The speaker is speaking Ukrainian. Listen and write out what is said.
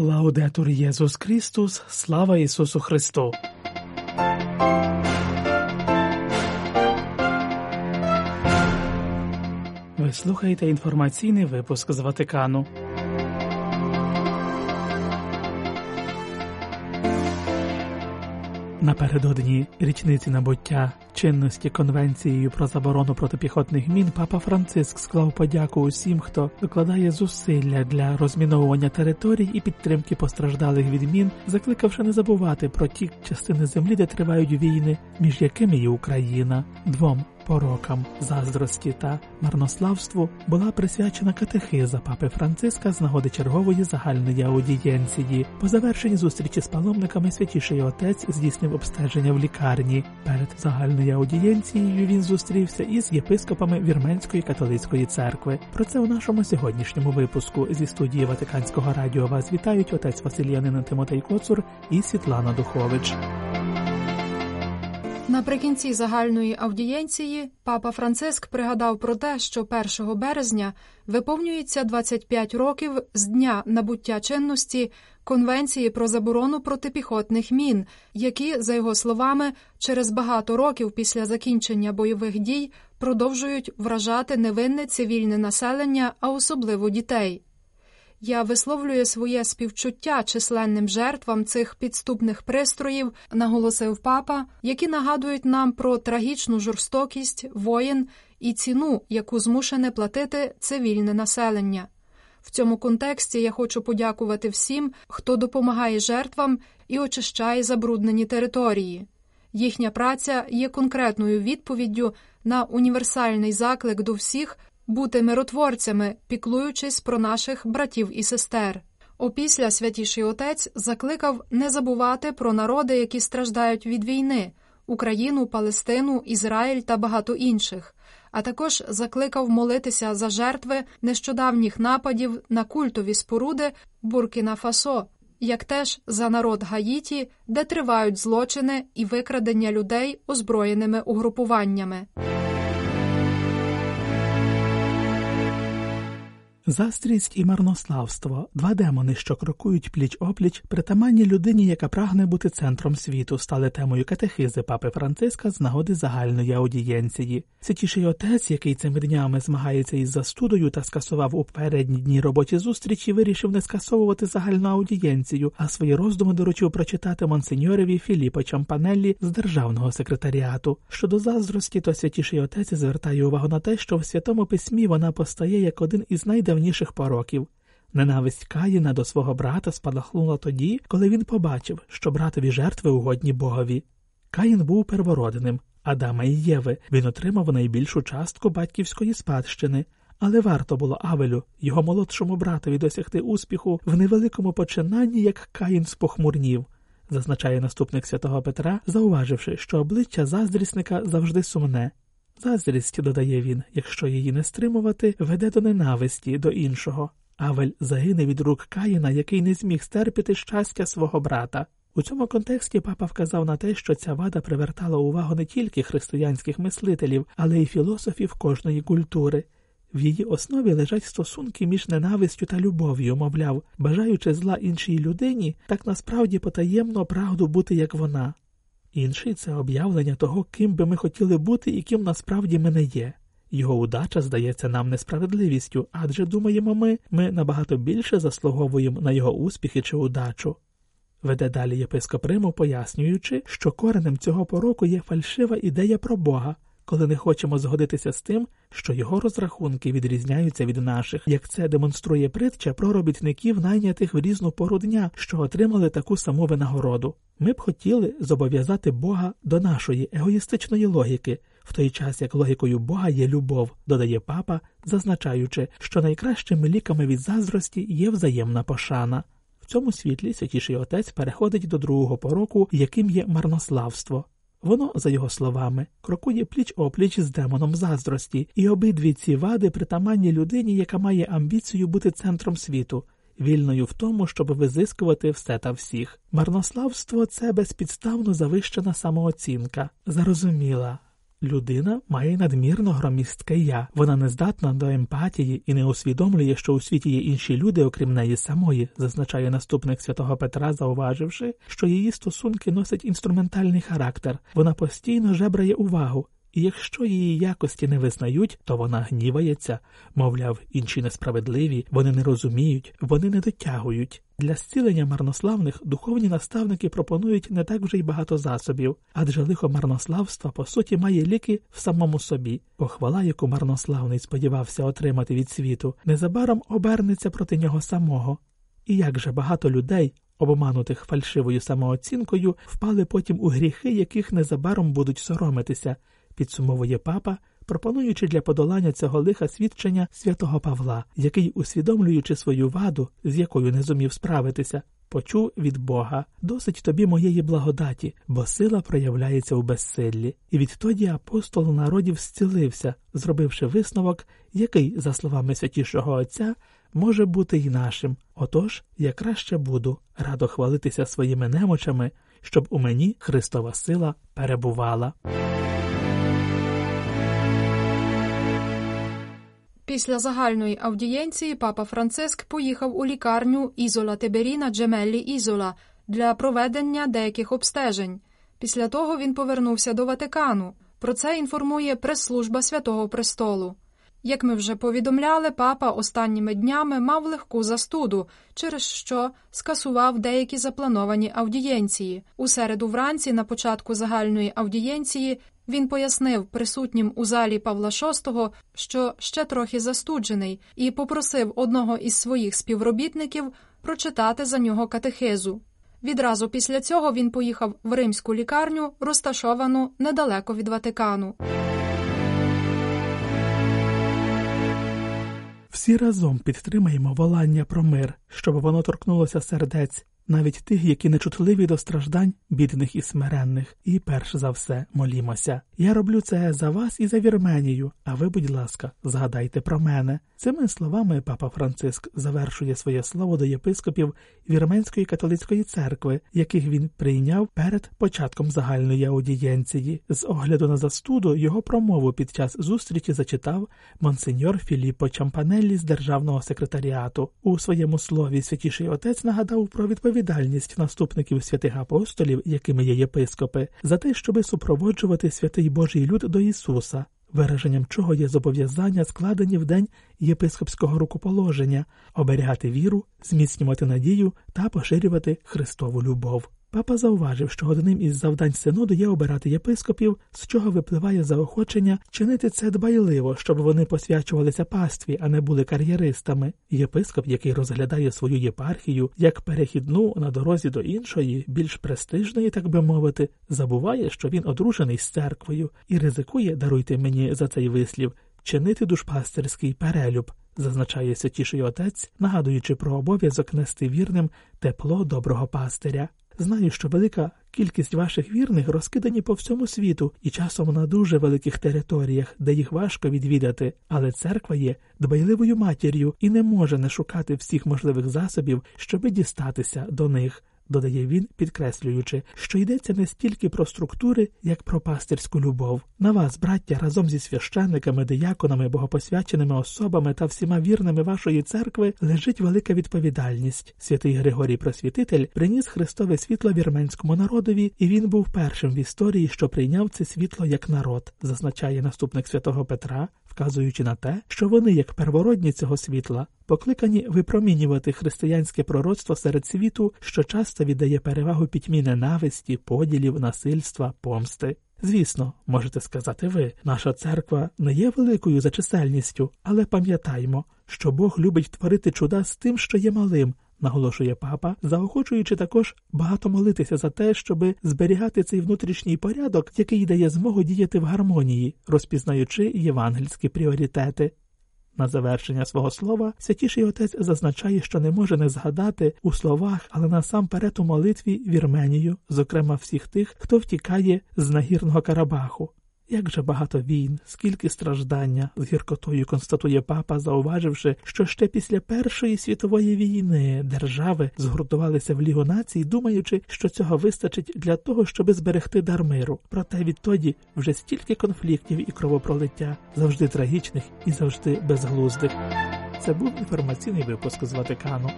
Лаудетур Єсус Христос, слава Ісусу Христу! Ви слухаєте інформаційний випуск з Ватикану. Напередодні річниці набуття чинності Конвенцією про заборону протипіхотних мін папа Франциск склав подяку усім, хто викладає зусилля для розміновування територій і підтримки постраждалих від мін, закликавши не забувати про ті частини землі, де тривають війни, між якими є Україна, двом порокам, заздрості та марнославству була присвячена катехиза папи Франциска з нагоди чергової загальної аудієнції. По завершенні зустрічі з паломниками святіший отець здійснив обстеження в лікарні. Перед загальною аудієнцією він зустрівся із єпископами Вірменської католицької церкви. Про це у нашому сьогоднішньому випуску зі студії Ватиканського радіо вас вітають отець Васильянин Тимотей Коцур і Світлана Духович. Наприкінці загальної аудієнції папа Франциск пригадав про те, що 1 березня виповнюється 25 років з дня набуття чинності Конвенції про заборону протипіхотних мін, які, за його словами, через багато років після закінчення бойових дій продовжують вражати невинне цивільне населення, а особливо дітей. Я висловлюю своє співчуття численним жертвам цих підступних пристроїв, наголосив папа, які нагадують нам про трагічну жорстокість воїн і ціну, яку змушене платити цивільне населення. В цьому контексті я хочу подякувати всім, хто допомагає жертвам і очищає забруднені території. Їхня праця є конкретною відповіддю на універсальний заклик до всіх бути миротворцями, піклуючись про наших братів і сестер. Опісля святіший отець закликав не забувати про народи, які страждають від війни Україну, Палестину, Ізраїль та багато інших, а також закликав молитися за жертви нещодавніх нападів на культові споруди Буркіна Фасо, як теж за народ Гаїті, де тривають злочини і викрадення людей озброєними угрупуваннями. Застрість і марнославство два демони, що крокують пліч опліч, притаманні людині, яка прагне бути центром світу, стали темою катехизи папи Франциска з нагоди загальної аудієнції. Святіший отець, який цими днями змагається із застудою та скасував у передні дні роботі зустрічі, вирішив не скасовувати загальну аудієнцію, а свої роздуми доручив прочитати монсеньореві Філіппо Чампанеллі з державного секретаріату. Щодо заздрості, то святіший отець звертає увагу на те, що в святому письмі вона постає як один із найдавніших давніших пороків. Ненависть Каїна до свого брата спалахнула тоді, коли він побачив, що братові жертви угодні Богові. Каїн був первородним, Адама і Єви, він отримав найбільшу частку батьківської спадщини, але варто було Авелю, його молодшому братові, досягти успіху в невеликому починанні, як Каїн спохмурнів, зазначає наступник святого Петра, зауваживши, що обличчя заздрісника завжди сумне. Заздрість, додає він, якщо її не стримувати, веде до ненависті до іншого. Авель загине від рук Каїна, який не зміг стерпіти щастя свого брата. У цьому контексті папа вказав на те, що ця вада привертала увагу не тільки християнських мислителів, але й філософів кожної культури. В її основі лежать стосунки між ненавистю та любов'ю, мовляв, бажаючи зла іншій людині, так насправді потаємно прагну бути як вона. Інший це об'явлення того, ким би ми хотіли бути і ким насправді ми не є. Його удача здається нам несправедливістю, адже думаємо ми, ми набагато більше заслуговуємо на його успіхи чи удачу. Веде далі єпископ Риму, пояснюючи, що коренем цього пороку є фальшива ідея про Бога, коли не хочемо згодитися з тим, що його розрахунки відрізняються від наших, як це демонструє притча про робітників, найнятих в різну пору дня, що отримали таку саму винагороду. Ми б хотіли зобов'язати Бога до нашої егоїстичної логіки, в той час як логікою Бога є любов, додає папа, зазначаючи, що найкращими ліками від заздрості є взаємна пошана. В цьому світлі святіший отець переходить до другого пороку, яким є марнославство. Воно, за його словами, крокує пліч опліч з демоном заздрості, і обидві ці вади притаманні людині, яка має амбіцію бути центром світу, вільною в тому, щоб визискувати все та всіх. Марнославство це безпідставно завищена самооцінка, зарозуміла, Людина має надмірно громістке я, вона не здатна до емпатії і не усвідомлює, що у світі є інші люди, окрім неї самої, зазначає наступник святого Петра, зауваживши, що її стосунки носять інструментальний характер, вона постійно жебрає увагу. І якщо її якості не визнають, то вона гнівається, мовляв, інші несправедливі, вони не розуміють, вони не дотягують. Для зцілення марнославних духовні наставники пропонують не так вже й багато засобів, адже лихо марнославства по суті має ліки в самому собі. Похвала, яку марнославний сподівався отримати від світу, незабаром обернеться проти нього самого. І як же багато людей, обманутих фальшивою самооцінкою, впали потім у гріхи, яких незабаром будуть соромитися підсумовує папа, пропонуючи для подолання цього лиха свідчення святого Павла, який, усвідомлюючи свою ваду, з якою не зумів справитися, почув від Бога досить тобі моєї благодаті, бо сила проявляється у безсиллі. І відтоді апостол народів зцілився, зробивши висновок, який, за словами святішого Отця, може бути й нашим. Отож, я краще буду радо хвалитися своїми немочами, щоб у мені Христова сила перебувала. Після загальної аудієнції папа Франциск поїхав у лікарню Ізола Теберіна Джемеллі Ізола для проведення деяких обстежень. Після того він повернувся до Ватикану. Про це інформує прес-служба Святого Престолу. Як ми вже повідомляли, папа останніми днями мав легку застуду, через що скасував деякі заплановані аудієнції. У середу вранці, на початку загальної аудієнції, він пояснив присутнім у залі Павла VI, що ще трохи застуджений, і попросив одного із своїх співробітників прочитати за нього катехизу. Відразу після цього він поїхав в римську лікарню, розташовану недалеко від Ватикану. Всі разом підтримаємо волання про мир, щоб воно торкнулося сердець навіть тих, які нечутливі до страждань, бідних і смиренних, і перш за все молімося. Я роблю це за вас і за Вірменію, а ви, будь ласка, згадайте про мене. Цими словами папа Франциск завершує своє слово до єпископів Вірменської католицької церкви, яких він прийняв перед початком загальної аудієнції. З огляду на застуду його промову під час зустрічі зачитав монсеньор Філіппо Чампанеллі з державного секретаріату. У своєму слові святіший отець нагадав про відповідальність наступників святих апостолів, якими є єпископи, за те, щоби супроводжувати святий Божий люд до Ісуса вираженням чого є зобов'язання, складені в день єпископського рукоположення, оберігати віру, зміцнювати надію та поширювати Христову любов. Папа зауважив, що одним із завдань синоду є обирати єпископів, з чого випливає заохочення чинити це дбайливо, щоб вони посвячувалися пастві, а не були кар'єристами. Єпископ, який розглядає свою єпархію як перехідну на дорозі до іншої, більш престижної, так би мовити, забуває, що він одружений з церквою, і ризикує, даруйте мені за цей вислів, чинити душпастерський перелюб. Зазначає святіший отець, нагадуючи про обов'язок нести вірним тепло доброго пастиря. Знаю, що велика кількість ваших вірних розкидані по всьому світу і часом на дуже великих територіях, де їх важко відвідати, але церква є дбайливою матір'ю і не може не шукати всіх можливих засобів, щоби дістатися до них додає він, підкреслюючи, що йдеться не стільки про структури, як про пастирську любов. На вас, браття, разом зі священниками, дияконами, богопосвяченими особами та всіма вірними вашої церкви лежить велика відповідальність. Святий Григорій Просвітитель приніс Христове світло вірменському народові, і він був першим в історії, що прийняв це світло як народ, зазначає наступник святого Петра вказуючи на те, що вони, як первородні цього світла, покликані випромінювати християнське пророцтво серед світу, що часто віддає перевагу пітьмі ненависті, поділів, насильства, помсти. Звісно, можете сказати ви, наша церква не є великою за чисельністю, але пам'ятаймо, що Бог любить творити чуда з тим, що є малим, наголошує папа, заохочуючи також багато молитися за те, щоби зберігати цей внутрішній порядок, який дає змогу діяти в гармонії, розпізнаючи євангельські пріоритети. На завершення свого слова святіший отець зазначає, що не може не згадати у словах, але насамперед у молитві Вірменію, зокрема всіх тих, хто втікає з нагірного Карабаху. Як же багато війн, скільки страждання, з гіркотою констатує папа, зауваживши, що ще після Першої світової війни держави згуртувалися в Лігу націй, думаючи, що цього вистачить для того, щоб зберегти дар миру. Проте відтоді вже стільки конфліктів і кровопролиття, завжди трагічних і завжди безглуздих. Це був інформаційний випуск з Ватикану.